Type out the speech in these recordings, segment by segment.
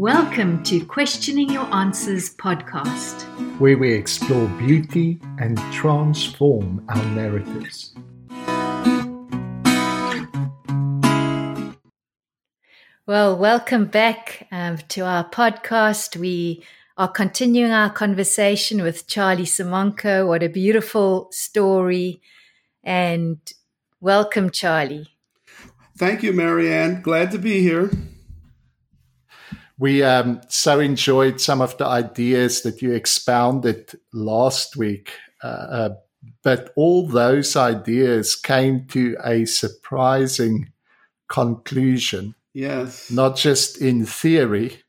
Welcome to Questioning Your Answers podcast, where we explore beauty and transform our narratives. Well, welcome back um, to our podcast. We are continuing our conversation with Charlie Simonko. What a beautiful story. And welcome, Charlie. Thank you, Marianne. Glad to be here. We um, so enjoyed some of the ideas that you expounded last week, uh, uh, but all those ideas came to a surprising conclusion. Yes. Not just in theory,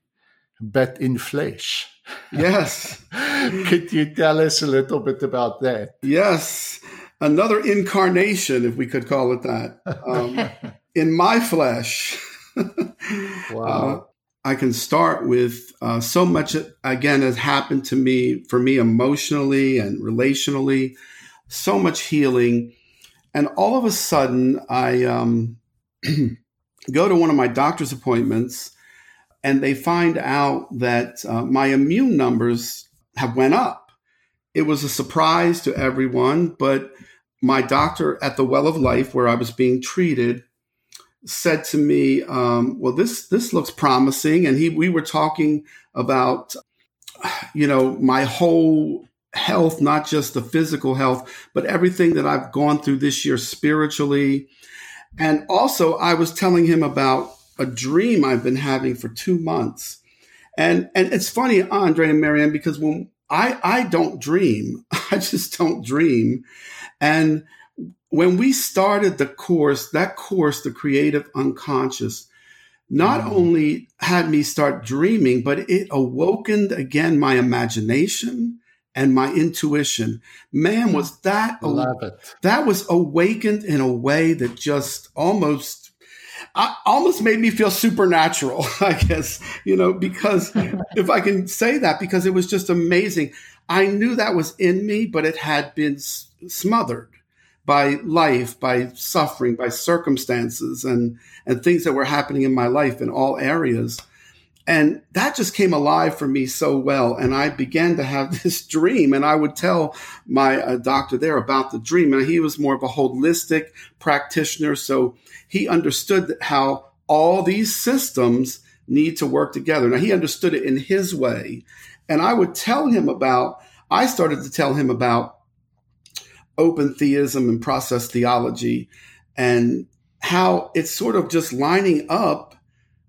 but in flesh. Yes. Could you tell us a little bit about that? Yes. Another incarnation, if we could call it that, um, in my flesh. wow. Uh, I can start with uh, so much, again, has happened to me, for me emotionally and relationally, so much healing. And all of a sudden, I um, go to one of my doctor's appointments and they find out that uh, my immune numbers have went up. It was a surprise to everyone, but my doctor at the Well of Life, where I was being treated, said to me, um, "Well, this this looks promising," and he we were talking about, you know, my whole health, not just the physical health, but everything that I've gone through this year spiritually, and also I was telling him about a dream I've been having for two months, and and it's funny, Andre and Marianne, because when I I don't dream, I just don't dream, and when we started the course, that course, the creative unconscious, not mm. only had me start dreaming, but it awakened again my imagination and my intuition. Man, was that Love it. that was awakened in a way that just almost I, almost made me feel supernatural, I guess, you know, because if I can say that, because it was just amazing. I knew that was in me, but it had been s- smothered by life, by suffering, by circumstances and, and things that were happening in my life in all areas. And that just came alive for me so well. And I began to have this dream. And I would tell my uh, doctor there about the dream. And he was more of a holistic practitioner. So he understood how all these systems need to work together. Now, he understood it in his way. And I would tell him about, I started to tell him about open theism and process theology and how it's sort of just lining up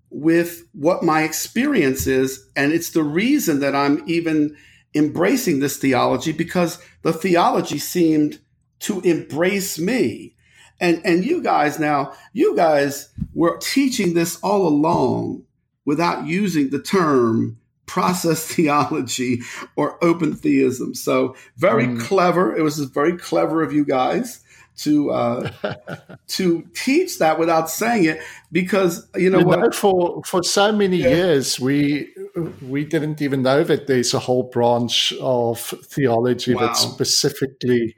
with what my experience is. And it's the reason that I'm even embracing this theology because the theology seemed to embrace me. And, and you guys now, you guys were teaching this all along without using the term process theology or open theism. So very mm. clever. It was very clever of you guys to uh, to teach that without saying it because you know, you know, for for so many yeah. years we we didn't even know that there's a whole branch of theology wow. that specifically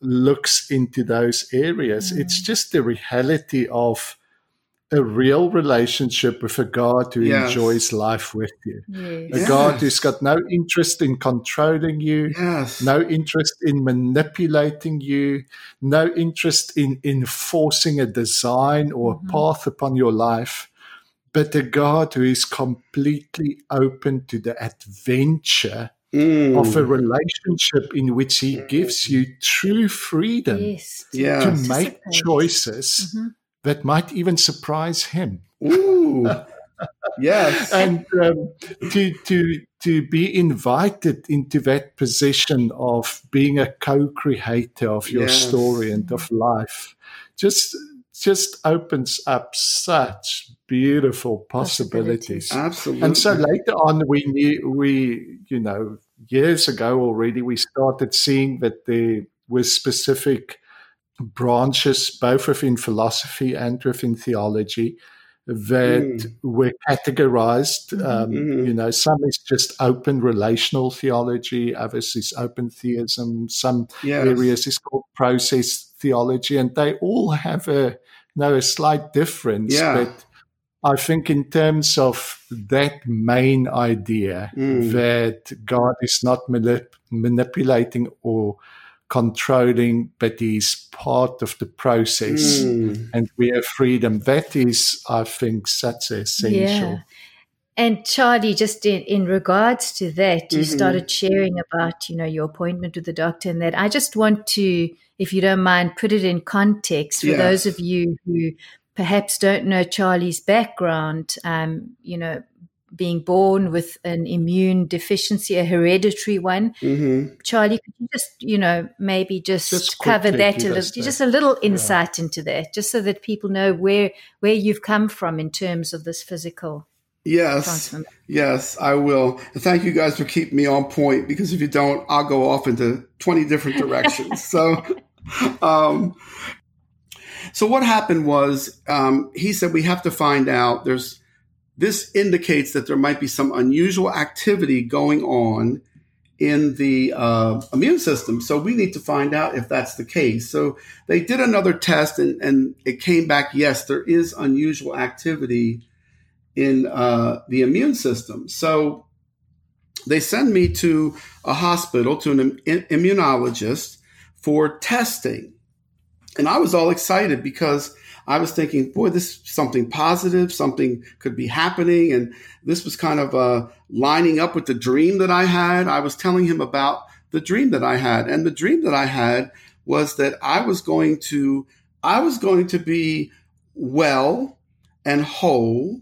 looks into those areas. Mm. It's just the reality of a real relationship with a God who yes. enjoys life with you. Yes. A God who's got no interest in controlling you, yes. no interest in manipulating you, no interest in enforcing a design or mm-hmm. a path upon your life, but a God who is completely open to the adventure. Mm. Of a relationship in which he gives you true freedom yes. to make choices mm-hmm that might even surprise him. Ooh. yes. And um, to, to, to be invited into that position of being a co creator of your yes. story and of life just just opens up such beautiful possibilities. Absolutely. And so later on, we knew, we, you know, years ago already, we started seeing that there was specific branches, both within philosophy and within theology, that mm. were categorized. Mm-hmm. Um, mm-hmm. You know, some is just open relational theology, others is open theism, some yes. areas is called process theology, and they all have a you know a slight difference, yeah. but I think in terms of that main idea Mm. that God is not manip- manipulating or controlling, but He's part of the process, Mm. and we have freedom. That is, I think, such essential. Yeah. And Charlie, just in, in regards to that, you Mhm. started sharing about, you know, your appointment with the doctor and that. I just want to, if you don't mind, put it in context for Yes. those of you who perhaps don't know Charlie's background, um, you know, being born with an immune deficiency, a hereditary one. hmm Charlie, could you just, you know, maybe just, Just cover that a little, that. just a little insight into that, just so that people know where where you've come from in terms of this physical Yes. Yes, I will. And thank you guys for keeping me on point because if you don't, I'll go off into 20 different directions. so, um, so what happened was, um, he said, we have to find out there's, this indicates that there might be some unusual activity going on in the uh, immune system. So we need to find out if that's the case. So they did another test and, and it came back, yes, there is unusual activity in uh, the immune system. So they send me to a hospital to an immunologist for testing. And I was all excited because I was thinking, boy, this is something positive, something could be happening. And this was kind of uh, lining up with the dream that I had. I was telling him about the dream that I had. And the dream that I had was that I was going to, I was going to be well and whole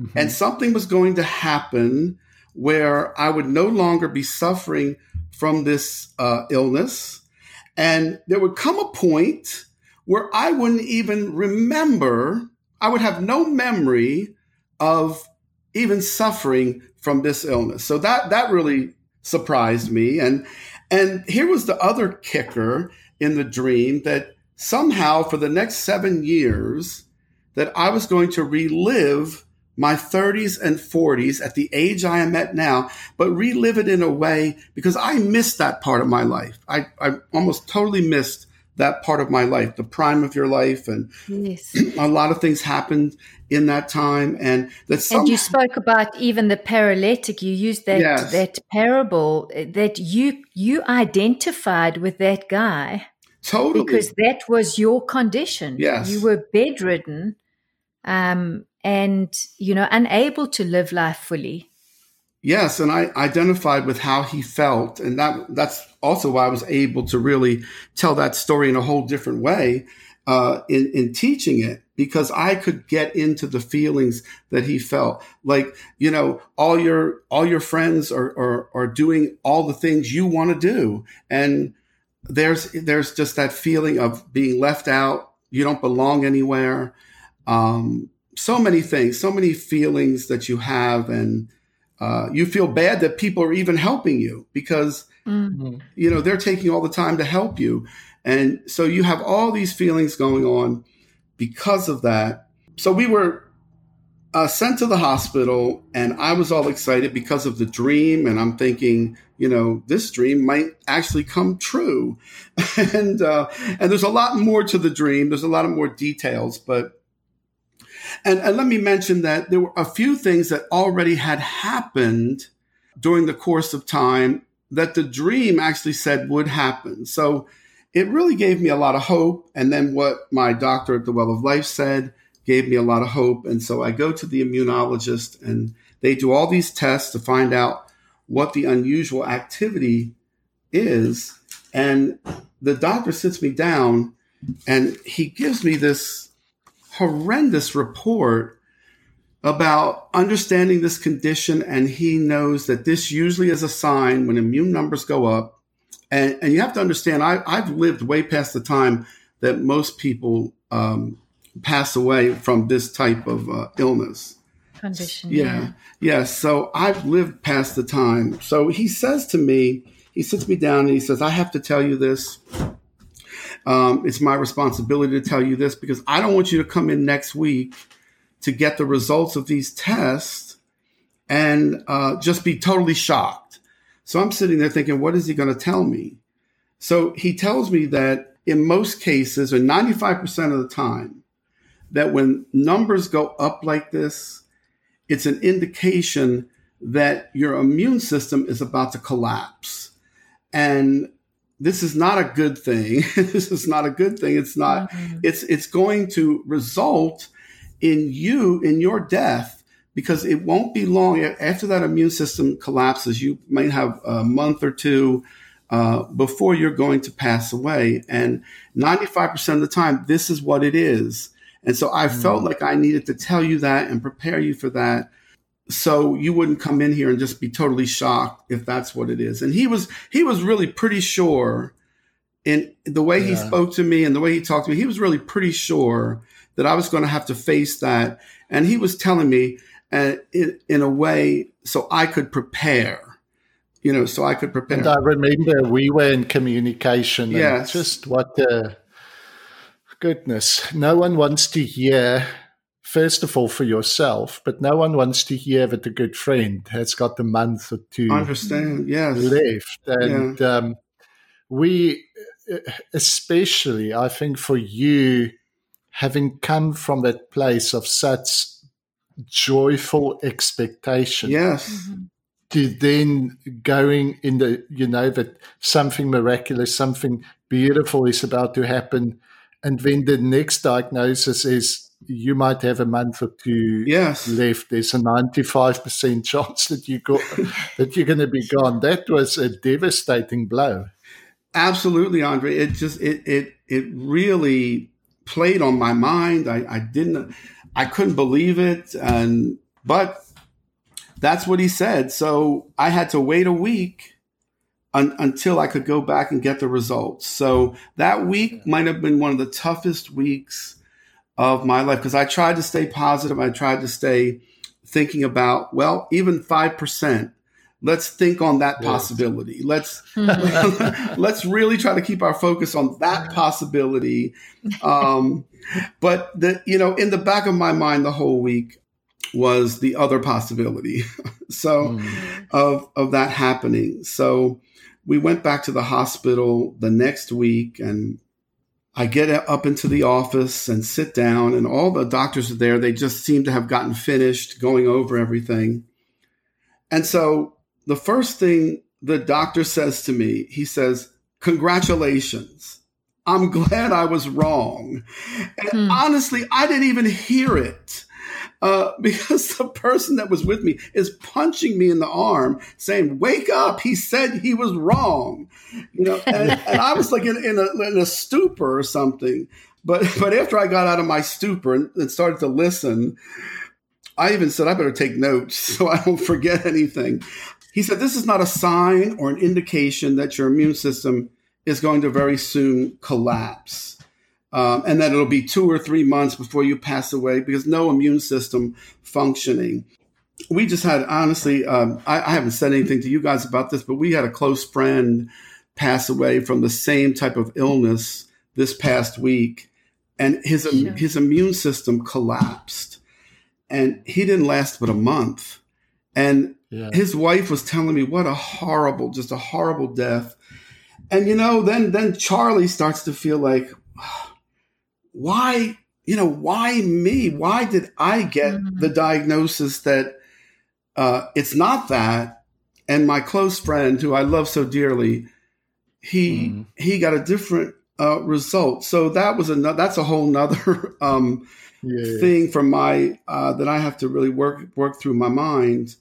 Mhm. and something was going to happen where I would no longer be suffering from this uh, illness. And there would come a point where I wouldn't even remember, I would have no memory of even suffering from this illness. So that, that really surprised me. And, and here was the other kicker in the dream that somehow for the next seven years, that I was going to relive my 30s and 40s at the age I am at now, but relive it in a way because I missed that part of my life. I, I almost totally missed that part of my life, the prime of your life. And Yes. a lot of things happened in that time. And that some, And you spoke about even the paralytic. You used that Yes. that parable uh, that you you identified with that guy totally. because that was your condition. Yes. you were bedridden, um, and you know unable to live life fully. Yes, and I identified with how he felt, and that that's also why I was able to really tell that story in a whole different way uh, in in teaching it because I could get into the feelings that he felt. Like you know, all your all your friends are are, are doing all the things you want to do, and there's there's just that feeling of being left out. You don't belong anywhere. Um, so many things, so many feelings that you have, and uh, you feel bad that people are even helping you because Mhm. you know they're taking all the time to help you. And so you have all these feelings going on because of that. So we were uh, sent to the hospital and i was all excited because of the dream. And i'm thinking you know this dream might actually come true. And uh, and there's a lot more to the dream. There's a lot of more details but and, and let me mention that there were a few things that already had happened during the course of time that the dream actually said would happen. So it really gave me a lot of hope. And then what my doctor at the Well of Life said gave me a lot of hope. And so I go to the immunologist and they do all these tests to find out what the unusual activity is. And the doctor sits me down and he gives me this horrendous report about understanding this condition. And he knows that this usually is a sign when immune numbers go up. And, and you have to understand, I, I've lived way past the time that most people um, pass away from this type of uh, illness. Condition. Yeah. Yes. So I've lived past the time. So he says to me, he sits me down and he says, I have to tell you this. Um, it's my responsibility to tell you this because I don't want you to come in next week to get the results of these tests and uh, just be totally shocked. So I'm sitting there thinking, what is he going to tell me? So he tells me that in most cases, or 95% of the time, that when numbers go up like this, it's an indication that your immune system is about to collapse. And this is not a good thing. this is not a good thing. It's not, mm-hmm. it's, it's going to result in you, in your death, because it won't be long after that immune system collapses. You might have a month or two uh, before you're going to pass away. And 95% of the time, this is what it is. And so I mm. felt like I needed to tell you that and prepare you for that. So you wouldn't come in here and just be totally shocked if that's what it is. And he was, he was really pretty sure and the way yeah. he spoke to me and the way he talked to me, he was really pretty sure that I was going to have to face that. And he was telling me uh, in, in a way so I could prepare you know, so I could prepare. And I remember we were in communication. Yes. just what the goodness. No one wants to hear, first of all, for yourself, but no one wants to hear that a good friend has got a month or two understand, yes. left. And yeah. um, we, especially, I think for you, having come from that place of such joyful expectation. Yes. Mm-hmm to then going in the you know that something miraculous something beautiful is about to happen and then the next diagnosis is you might have a month or two yes. left there's a 95% chance that you go that you're going to be gone that was a devastating blow absolutely andre it just it it it really played on my mind i i didn't i couldn't believe it and but that's what he said. So I had to wait a week un- until I could go back and get the results. So that week might have been one of the toughest weeks of my life because I tried to stay positive. I tried to stay thinking about, well, even 5%. Let's think on that possibility. Let's let's really try to keep our focus on that possibility. Um, but the you know, in the back of my mind the whole week, was the other possibility. so mm. of of that happening. So we went back to the hospital the next week and I get up into the office and sit down and all the doctors are there. They just seem to have gotten finished going over everything. And so the first thing the doctor says to me, he says, "Congratulations. I'm glad I was wrong." And hmm. honestly, I didn't even hear it uh, because the person that was with me is punching me in the arm, saying, "Wake up!" He said he was wrong, you know, and, and I was like in, in, a, in, a, stupor or something. But but after I got out of my stupor and, and started to listen, I even said I better take notes so I don't forget anything. He said, "This is not a sign or an indication that your immune system is going to very soon collapse." Um, and that it'll be two or three months before you pass away because no immune system functioning. We just had, honestly, um, I, I, haven't said anything to you guys about this, but we had a close friend pass away from the same type of illness this past week, and his sure. his immune system collapsed, and he didn't last but a month, and yeah. his wife was telling me what a horrible, just a horrible death, and you know, then then Charlie starts to feel like. Oh, why, you know, why me? Why did I get mm-hmm. the diagnosis that uh, it's not that? And my close friend, who I love so dearly, he mm-hmm. he got a different uh, result. So that was another. That's a whole nother um, yeah. thing from my uh, that I have to really work work through my mind.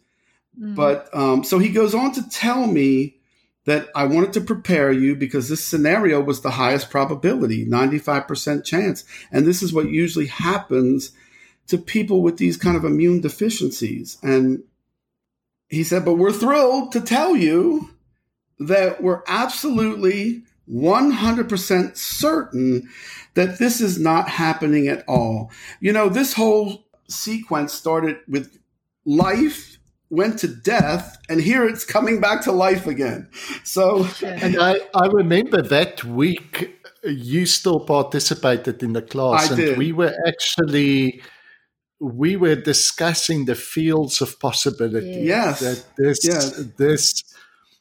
Mm-hmm. But um, so he goes on to tell me that I wanted to prepare you because this scenario was the highest probability, 95% chance. And this is what usually happens to people with these kind of immune deficiencies. And he said, but we're thrilled to tell you that we're absolutely 100% certain that this is not happening at all. You know, this whole sequence started with life went to death and here it's coming back to life again so and i i remember that week you still participated in the class I and did. we were actually we were discussing the fields of possibility yes that this yes. this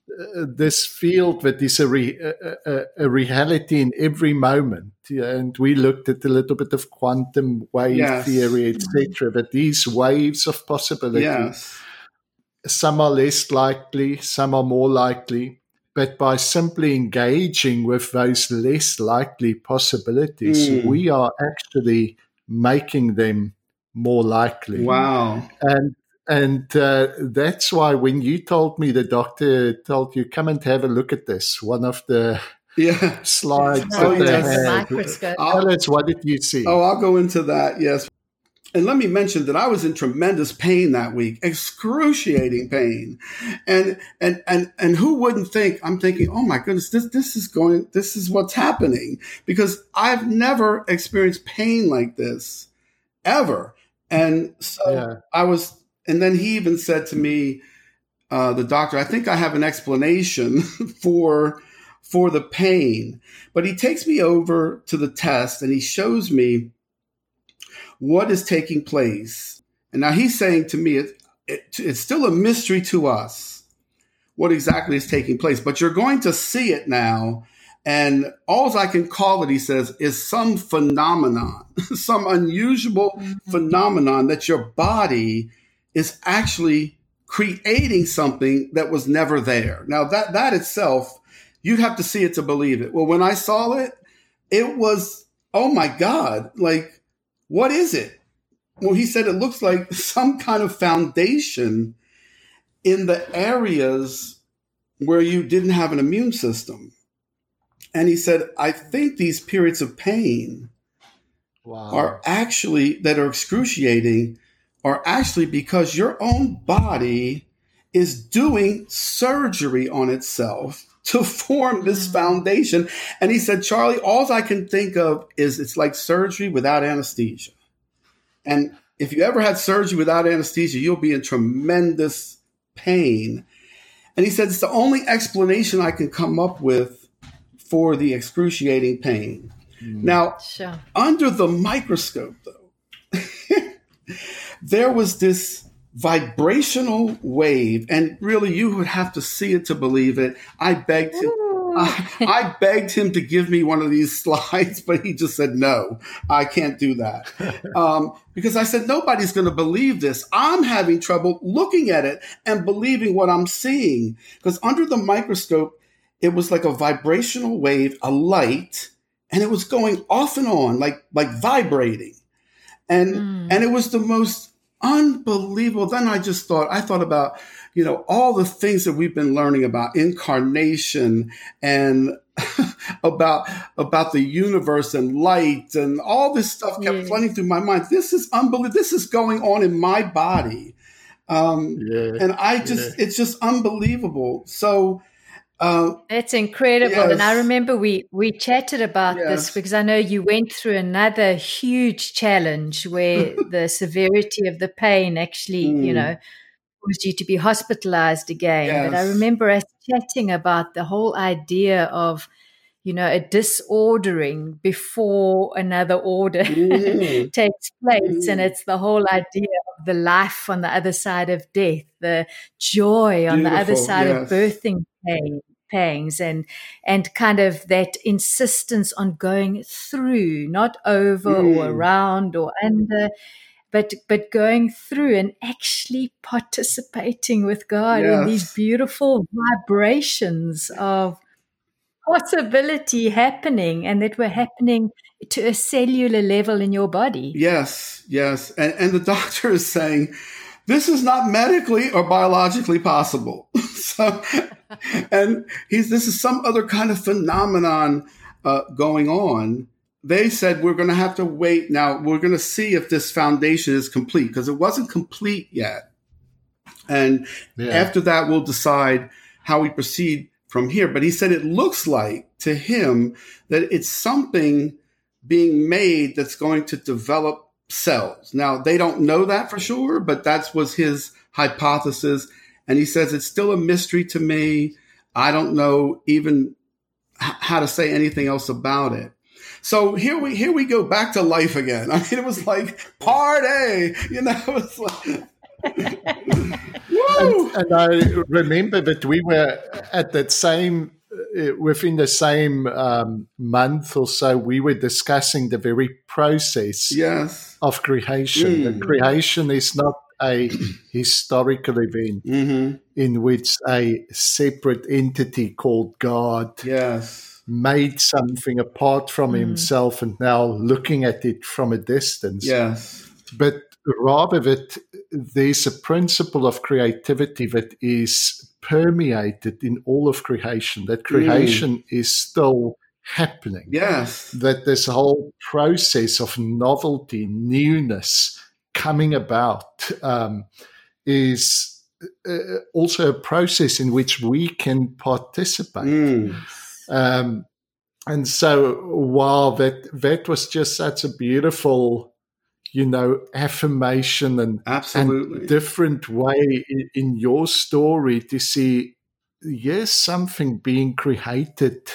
uh, this field that is a, re, a, a, reality in every moment. And we looked at a little bit of quantum wave yes. theory, etc. But these waves of possibility, yes. Some are less likely, some are more likely. But by simply engaging with those less likely possibilities, mm. we are actually making them more likely. Wow. And and uh, that's why when you told me the doctor told you come and have a look at this, one of the yeah slides oh, that yes. they. Microscope. Tell us what did you see? Oh, I'll go into that. Yes. And let me mention that I was in tremendous pain that week, excruciating pain. And and and and who wouldn't think I'm thinking, "Oh my goodness, this this is going this is what's happening." Because I've never experienced pain like this ever. And so yeah. I was and then he even said to me, uh, the doctor, I think I have an explanation for for the pain. But he takes me over to the test and he shows me what is taking place. And now he's saying to me, it, it, it's still a mystery to us what exactly is taking place, but you're going to see it now. And all I can call it, he says, is some phenomenon, some unusual mm-hmm. phenomenon that your body is actually creating something that was never there. Now that that itself, you'd have to see it to believe it. Well, when I saw it, it was oh my god, like what is it? Well, he said it looks like some kind of foundation in the areas where you didn't have an immune system. And he said, I think these periods of pain wow. are actually that are excruciating are actually because your own body is doing surgery on itself to form this mm. foundation. And he said, Charlie, all I can think of is it's like surgery without anesthesia. And if you ever had surgery without anesthesia, you'll be in tremendous pain. And he said, it's the only explanation I can come up with for the excruciating pain. Mm. Now, sure. under the microscope, though, there was this vibrational wave, and really you would have to see it to believe it. I begged him. I, I, begged him to give me one of these slides, but he just said, no, I can't do that. Um, because I said, nobody's going to believe this. I'm having trouble looking at it and believing what I'm seeing. Because under the microscope, it was like a vibrational wave, a light, and it was going off and on, like, like vibrating. And, mm. and it was the most unbelievable. Then I just thought, I thought about, you know, all the things that we've been learning about incarnation and about about the universe and light and all this stuff kept yeah. flooding through my mind. This is unbelievable. This is going on in my body. Um, yeah. and I just, yeah. it's just unbelievable. So, uh, it's incredible, yes. and I remember we we chatted about yes. this because I know you went through another huge challenge where the severity of the pain actually, mm. you know, caused you to be hospitalized again. Yes. But I remember us chatting about the whole idea of you know, a disordering before another order mm. takes place. Mm. And it's the whole idea the life on the other side of death, the joy on Beautiful, the other side yes. of birthing pain pangs and and kind of that insistence on going through not over mm. or around or under but but going through and actually participating with God yes. in these beautiful vibrations of possibility happening and that were happening to a cellular level in your body. Yes, yes. And, and the doctor is saying, this is not medically or biologically possible. so, and he's, this is some other kind of phenomenon uh, going on. They said, we're going to have to wait. Now, we're going to see if this foundation is complete because it wasn't complete yet. And yeah. after that, we'll decide how we proceed from here. But he said it looks like to him that it's something being made that's going to develop cells. Now, they don't know that for sure, but that was his hypothesis. And he says it's still a mystery to me. I don't know even how to say anything else about it. So here we here we go back to life again. I mean, it was like party, you know. It was like, and, and, I remember that we were at that same uh, within the same um, month or so, we were discussing the very process yes. of creation. Mm. creation is not a historical event mm-hmm. in which a separate entity called God yes. made something apart from mm. himself and now looking at it from a distance. Yes. But rather that there's a principle of creativity that is permeated in all of creation, that creation mm. is still happening. Yes. That this whole process of novelty, newness, coming about um, is uh, also a process in which we can participate. Mm. Um, and so, while that that was just such a beautiful, you know, affirmation and absolutely and different way in, in your story to see, yes, something being created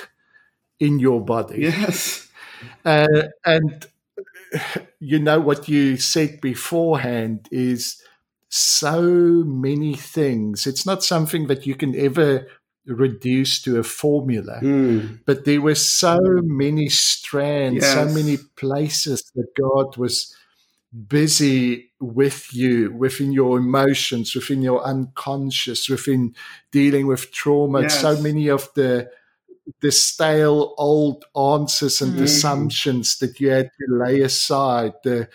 in your body. Yes. Uh, and you know what you said beforehand is so many things. It's not something that you can ever reduce to a formula, mm. but there were so many strands, yes. so many places that God was busy with you, within your emotions, within your unconscious, within dealing with trauma. Yes. So many of the the stale old answers and mm. assumptions that you had to lay aside the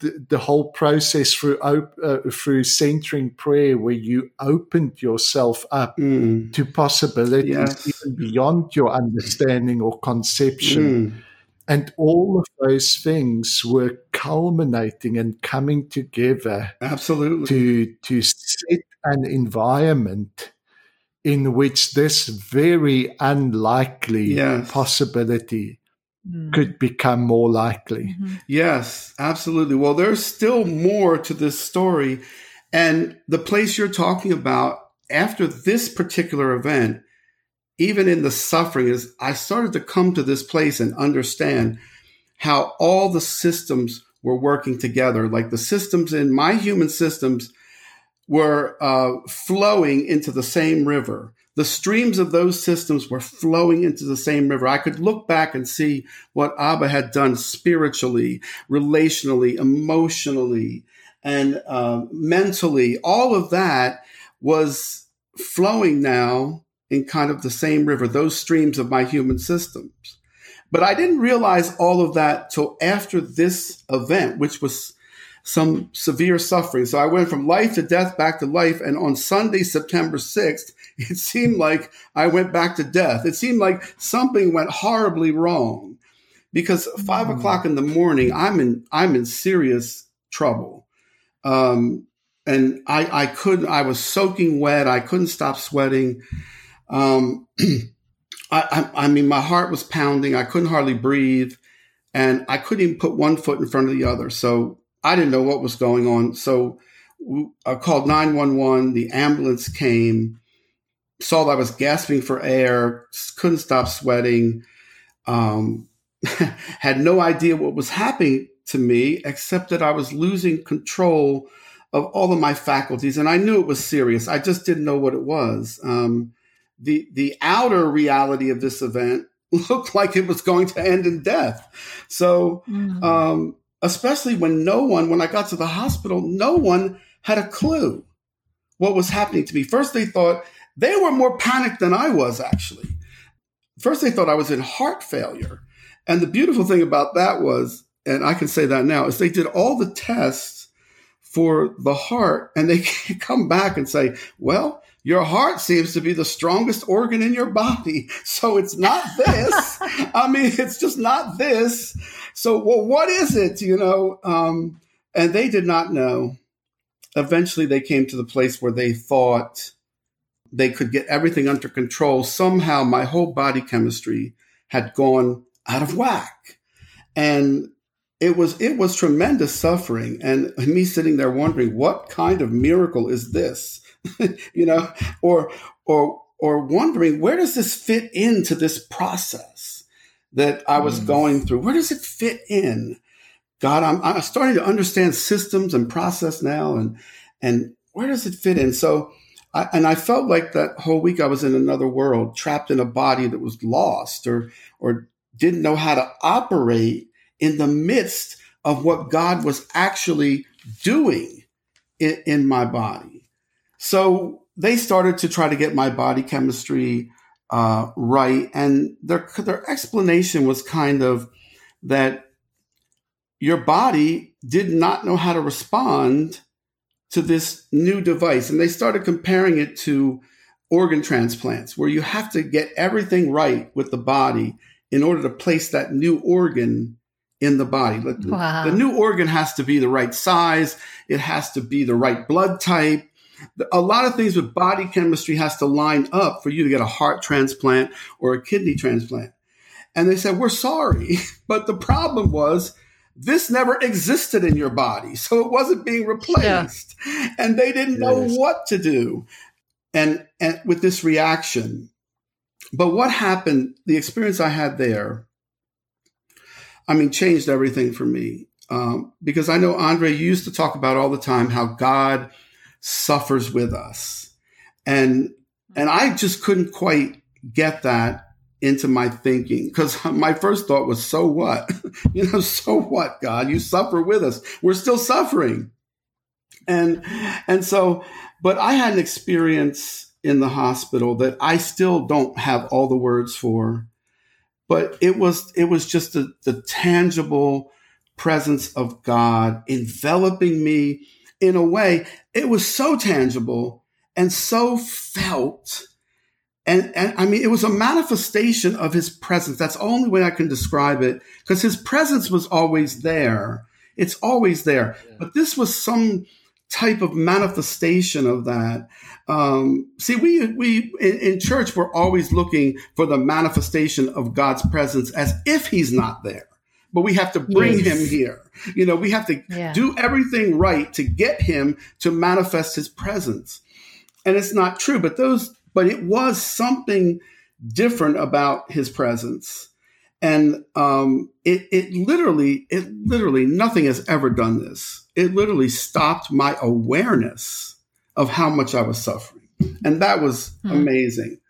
the, the whole process through uh, through centering prayer where you opened yourself up mm. to possibilities yes. even beyond your understanding or conception mm. And all of those things were culminating and coming together absolutely to to set an environment in which this very unlikely yes. possibility mm. could become more likely. Mm-hmm. Yes, absolutely. Well, there's still more to this story. And the place you're talking about after this particular event, even in the suffering, is I started to come to this place and understand how all the systems were working together. Like the systems in my human systems were uh, flowing into the same river. The streams of those systems were flowing into the same river. I could look back and see what Abba had done spiritually, relationally, emotionally, and uh, mentally. All of that was flowing now in kind of the same river, those streams of my human systems. But I didn't realize all of that till after this event, which was some severe suffering. So I went from life to death back to life. And on Sunday, September 6th, it seemed like I went back to death. It seemed like something went horribly wrong because five mm. o'clock in the morning, I'm in, I'm in serious trouble. Um, and I, I couldn't, I was soaking wet. I couldn't stop sweating. Um, I, I, I mean, my heart was pounding. I couldn't hardly breathe and I couldn't even put one foot in front of the other. So I didn't know what was going on. So I called 911. The ambulance came, saw that I was gasping for air, couldn't stop sweating, um, had no idea what was happening to me, except that I was losing control of all of my faculties. And I knew it was serious. I just didn't know what it was. Um, the, the outer reality of this event looked like it was going to end in death. So, mm-hmm. um, especially when no one, when I got to the hospital, no one had a clue what was happening to me. First, they thought they were more panicked than I was, actually. First, they thought I was in heart failure. And the beautiful thing about that was, and I can say that now, is they did all the tests for the heart and they come back and say, well, your heart seems to be the strongest organ in your body. So it's not this. I mean, it's just not this. So, well, what is it? You know, um, and they did not know. Eventually, they came to the place where they thought they could get everything under control. Somehow, my whole body chemistry had gone out of whack, and it was it was tremendous suffering. And me sitting there wondering, what kind of miracle is this? you know, or or or wondering where does this fit into this process that I was mm. going through? Where does it fit in? God, I'm, I'm starting to understand systems and process now, and and where does it fit in? So, I, and I felt like that whole week I was in another world, trapped in a body that was lost or or didn't know how to operate in the midst of what God was actually doing in, in my body. So they started to try to get my body chemistry uh, right, and their their explanation was kind of that your body did not know how to respond to this new device. And they started comparing it to organ transplants, where you have to get everything right with the body in order to place that new organ in the body. Wow. The new organ has to be the right size, it has to be the right blood type. A lot of things with body chemistry has to line up for you to get a heart transplant or a kidney transplant. And they said, We're sorry. But the problem was this never existed in your body. So it wasn't being replaced. Yeah. And they didn't know yes. what to do. And, and with this reaction. But what happened, the experience I had there, I mean, changed everything for me. Um, because I know, Andre, you used to talk about all the time how God suffers with us. And, and I mm-hmm. just couldn't quite get that into my thinking because my first thought was, so what? you know, so what, God? You suffer with us. We're still suffering. And, and so, but I had an experience in the hospital that I still don't have all the words for, but it was, it was just the, the tangible presence of God enveloping me in a way. It was so tangible and so felt and, and I mean, it was a manifestation of his presence. That's the only way I can describe it because his presence was always there. It's always there. Yeah. But this was some type of manifestation of that. Um, see, we, we, in, in church, we're always looking for the manifestation of God's presence as if he's not there but we have to bring yes. him here. You know, we have to yeah. do everything right to get him to manifest his presence. And it's not true, but those but it was something different about his presence. And um, it, it literally, it literally, nothing has ever done this. It literally stopped my awareness of how much I was suffering. And that was hmm. amazing.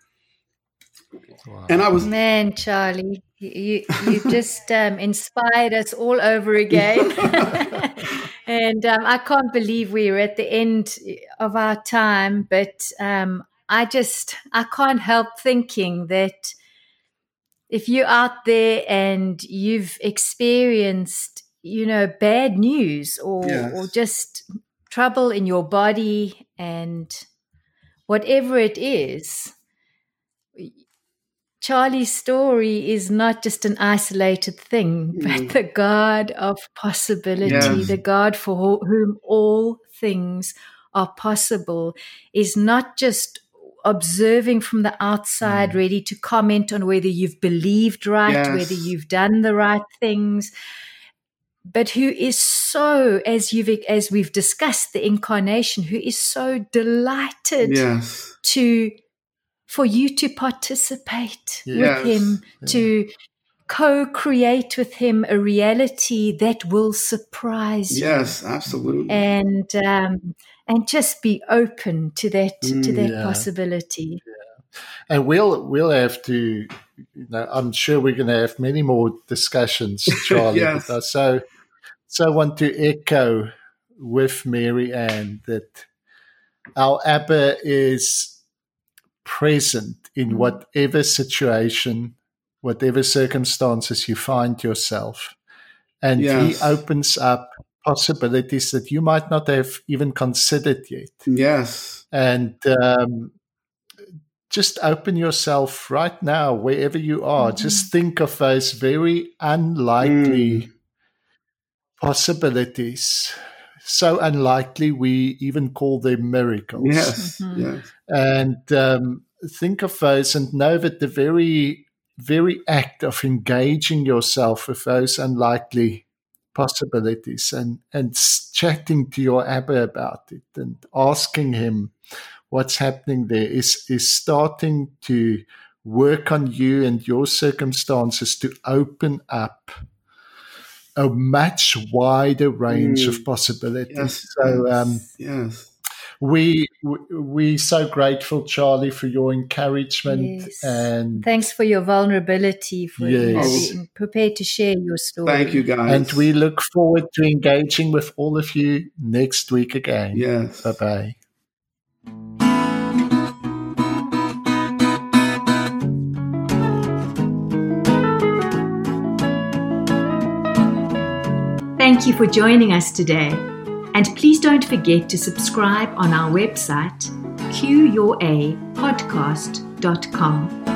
Wow. And I was man, Charlie, you you just um, inspired us all over again. and um, I can't believe we're at the end of our time, but um, I just I can't help thinking that if you're out there and you've experienced, you know, bad news or yes. or just trouble in your body and whatever it is, Charlie's story is not just an isolated thing, mm. but the God of possibility, yes. the God for whom all things are possible, is not just observing from the outside, mm. ready to comment on whether you've believed right, yes. whether you've done the right things. But who is so, as you've as we've discussed, the incarnation, who is so delighted yes. to for you to participate yes. with him, yeah. to co-create with him a reality that will surprise you. Yes, absolutely. And um, and just be open to that to mm, that yeah. possibility. Yeah. And we'll we'll have to. You know, I'm sure we're going to have many more discussions, Charlie. yes. So, so I want to echo with Marianne that our Abba is present in mm. whatever situation, whatever circumstances you find yourself, and yes. He opens up possibilities that you might not have even considered yet. Yes. And um, just open yourself right now, wherever you are. Mm-hmm. Just think of those very unlikely mm. possibilities. So unlikely, we even call them miracles. Yes. Mm-hmm. yes. And um, think of those and know that the very, very act of engaging yourself with those unlikely possibilities and, and chatting to your Abba about it and asking him what's happening there is, is starting to work on you and your circumstances to open up a much wider range mm. of possibilities. Yes, so, um, yes. We we so grateful, Charlie, for your encouragement Yes. and Thanks for your vulnerability, for you know, being prepared to share your story. Thank you, guys. and we look forward to engaging with all of you next week again. Yes. Bye bye. Thank you for joining us today. And please don't forget to subscribe on our website, qyourapodcast.com.